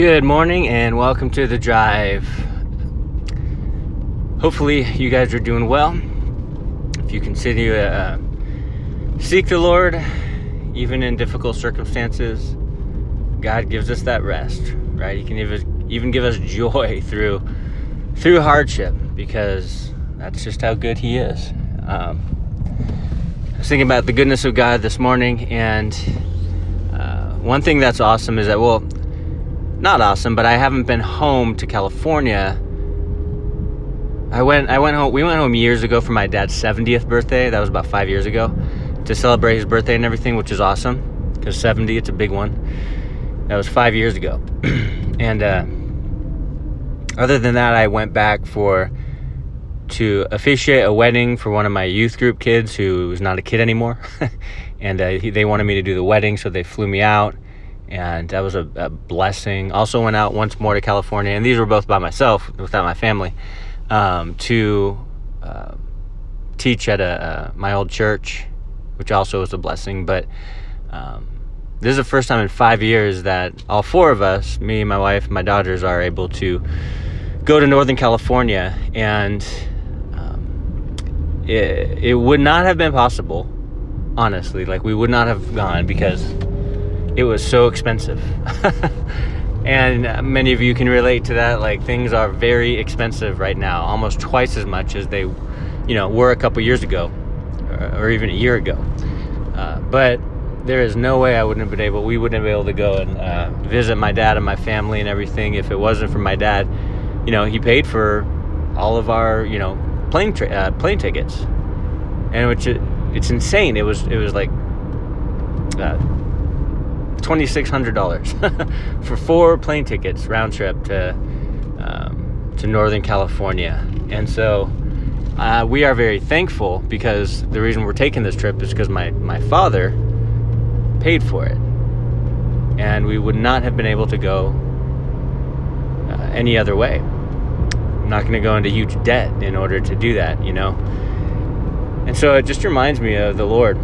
Good morning and welcome to the drive. Hopefully, you guys are doing well. If you continue to uh, seek the Lord, even in difficult circumstances, God gives us that rest, right? He can even, even give us joy through through hardship because that's just how good He is. Um, I was thinking about the goodness of God this morning, and uh, one thing that's awesome is that, well, not awesome, but I haven't been home to California. I went I went home we went home years ago for my dad's 70th birthday. That was about 5 years ago to celebrate his birthday and everything, which is awesome cuz 70 it's a big one. That was 5 years ago. and uh, other than that, I went back for to officiate a wedding for one of my youth group kids who is not a kid anymore. and uh, he, they wanted me to do the wedding, so they flew me out and that was a, a, blessing. Also went out once more to California, and these were both by myself, without my family, um, to uh, teach at a, uh, my old church, which also was a blessing. But um, this is the first time in five years that all four of us, me, my wife, my daughters, are able to go to Northern California, and um, it, it would not have been possible, honestly. Like we would not have gone because it was so expensive. and many of you can relate to that. Like things are very expensive right now, almost twice as much as they, you know, were a couple years ago, or, even a year ago. Uh, but there is no way I wouldn't have been able. We wouldn't have been able to go and uh, visit my dad and my family and everything if it wasn't for my dad. You know, he paid for all of our, you know, plane tra- uh, plane tickets, and which it, it's insane. It was it was like uh, $2,600 for four plane tickets round trip to, um, to Northern California. And so uh, we are very thankful because the reason we're taking this trip is because my, my father paid for it. And we would not have been able to go uh, any other way. I'm not going to go into huge debt in order to do that, you know? And so it just reminds me of the Lord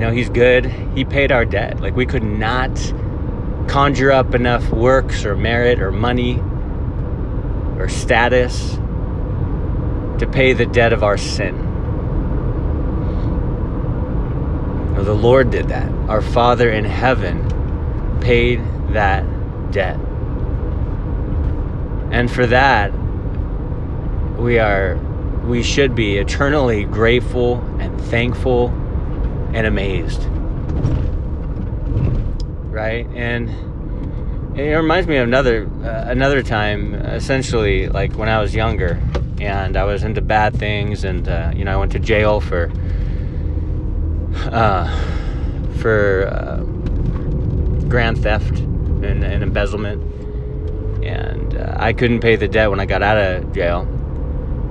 you know, he's good. He paid our debt. Like we could not conjure up enough works or merit or money or status to pay the debt of our sin. No, the Lord did that. Our Father in heaven paid that debt. And for that, we are we should be eternally grateful and thankful and amazed. Right? And it reminds me of another uh, another time essentially like when I was younger and I was into bad things and uh, you know I went to jail for uh, for uh, grand theft and, and, embezzlement and uh, I couldn't pay the debt when I got out of jail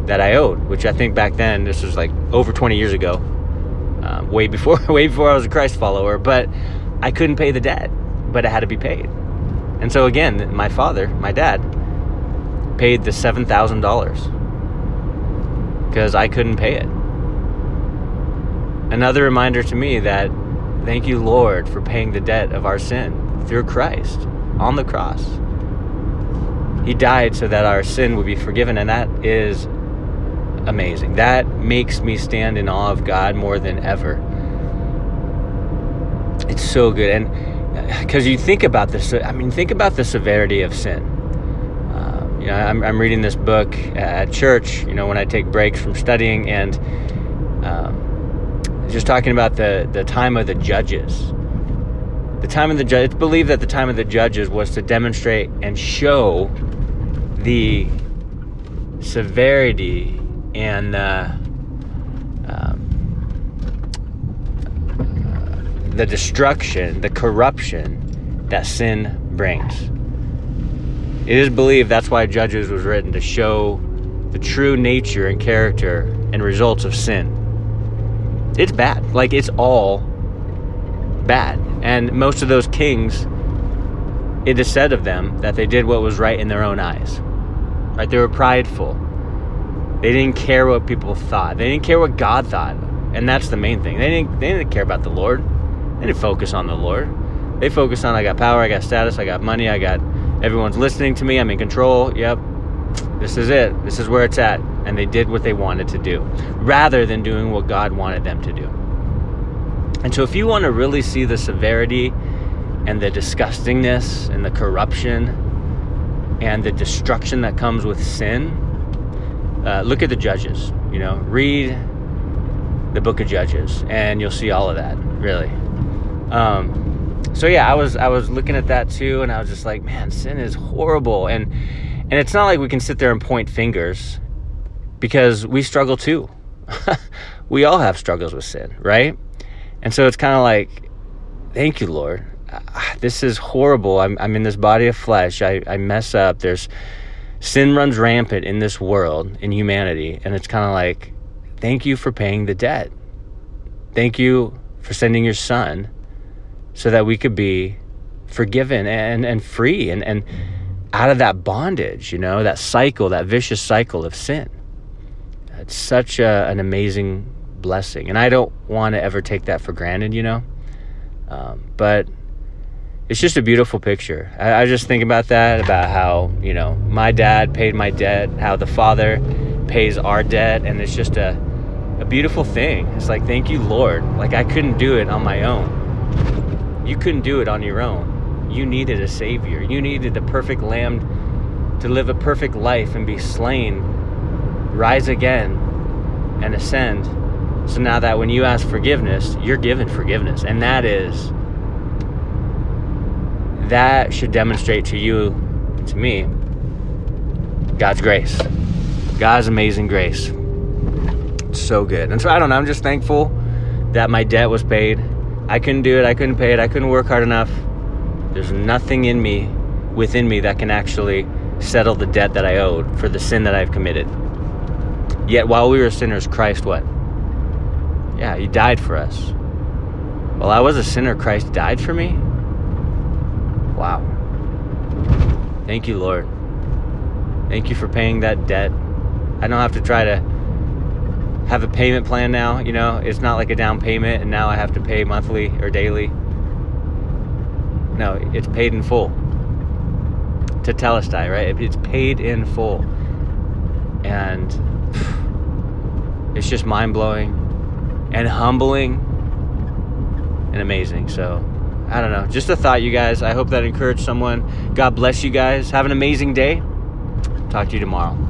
that I owed which I think back then this was like over 20 years ago um, way before way before I was a Christ follower. But I couldn't pay the debt, but it had to be paid. And so again, my father, my dad, paid the seven thousand dollars because I couldn't pay it. Another reminder to me that thank you, Lord, for paying the debt of our sin through Christ on the cross. He died so that our sin would be forgiven, and that is amazing. That makes me stand in awe of God more than ever. It's so good. And because uh, you think about this, I mean, think about the severity of sin. Uh, you know, I'm, I'm, reading this book at church, you know, when I take breaks from studying, and um, just talking about the, the time of the judges. The time of the judge, it's believed that the time of the judges was to demonstrate and show the severity and uh, um, the destruction, the corruption that sin brings. It is believed that's why Judges was written to show the true nature and character and results of sin. It's bad. Like, it's all bad. And most of those kings, it is said of them that they did what was right in their own eyes. Right? They were prideful they didn't care what people thought. They didn't care what God thought. And that's the main thing. They didn't they didn't care about the Lord. They didn't focus on the Lord. They focused on I got power, I got status, I got money, I got Everyone's listening to me. I'm in control. Yep. This is it. This is where it's at. And they did what they wanted to do rather than doing what God wanted them to do. And so, if you want to really see the severity and the disgustingness and the corruption and the destruction that comes with sin, uh, look at the Judges. You know, read the book of Judges, and you'll see all of that. Really. Um, so yeah, I was I was looking at that too, and I was just like, man, sin is horrible, and and it's not like we can sit there and point fingers because we struggle too. we all have struggles with sin, right? And so it's kind of like, thank you, Lord. This is horrible. I'm I'm in this body of flesh. I I mess up. There's sin runs rampant in this world in humanity, and it's kind of like, thank you for paying the debt. Thank you for sending your son so that we could be forgiven and, and free and, and out of that bondage, you know, that cycle, that vicious cycle of sin. It's such a, an amazing blessing. And I don't want to ever take that for granted, you know. Um, but it's just a beautiful picture. I, I just think about that, about how, you know, my dad paid my debt, how the father pays our debt. And it's just a, a beautiful thing. It's like, thank you, Lord. Like, I couldn't do it on my own. You couldn't do it on your own. You needed a Savior. You needed the perfect Lamb to live a perfect life and be slain, rise again, and ascend. So now that when you ask forgiveness, you're given forgiveness. And that is, that should demonstrate to you, to me, God's grace. God's amazing grace. so good. And so I don't know, I'm just thankful that my debt was paid I couldn't do it. I couldn't pay it. I couldn't work hard enough. There's nothing in me, within me, that can actually settle the debt that I owed for the sin that I've committed. Yet while we were sinners, Christ what? Yeah, He died for us. While I was a sinner, Christ died for me? Wow. Thank you, Lord. Thank you for paying that debt. I don't have to try to have a payment plan now. You know, it's not like a down payment and now I have to pay monthly or daily. No, it's paid in full. Tetelestai, right? It's paid in full. And it's just mind blowing and humbling and amazing. So, I don't know. Just a thought, you guys. I hope that encouraged someone. God bless you guys. Have an amazing day. Talk to you tomorrow.